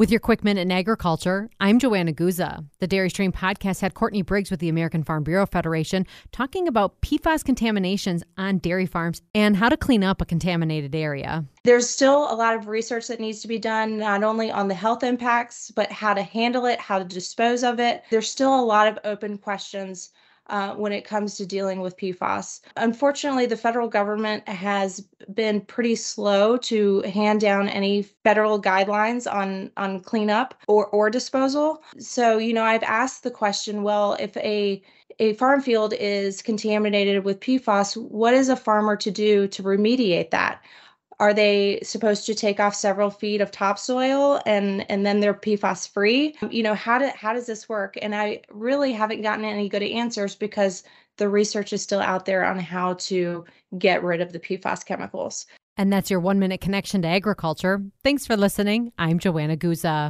With your quick minute in agriculture, I'm Joanna Guza. The Dairy Stream podcast had Courtney Briggs with the American Farm Bureau Federation talking about PFAS contaminations on dairy farms and how to clean up a contaminated area. There's still a lot of research that needs to be done, not only on the health impacts, but how to handle it, how to dispose of it. There's still a lot of open questions uh, when it comes to dealing with PFAS. Unfortunately, the federal government has been pretty slow to hand down any federal guidelines on on cleanup or or disposal. So, you know, I've asked the question, well, if a a farm field is contaminated with PFAS, what is a farmer to do to remediate that? Are they supposed to take off several feet of topsoil and and then they're PFAS free? You know, how do how does this work? And I really haven't gotten any good answers because the research is still out there on how to get rid of the PFAS chemicals. And that's your one minute connection to agriculture. Thanks for listening. I'm Joanna Guza.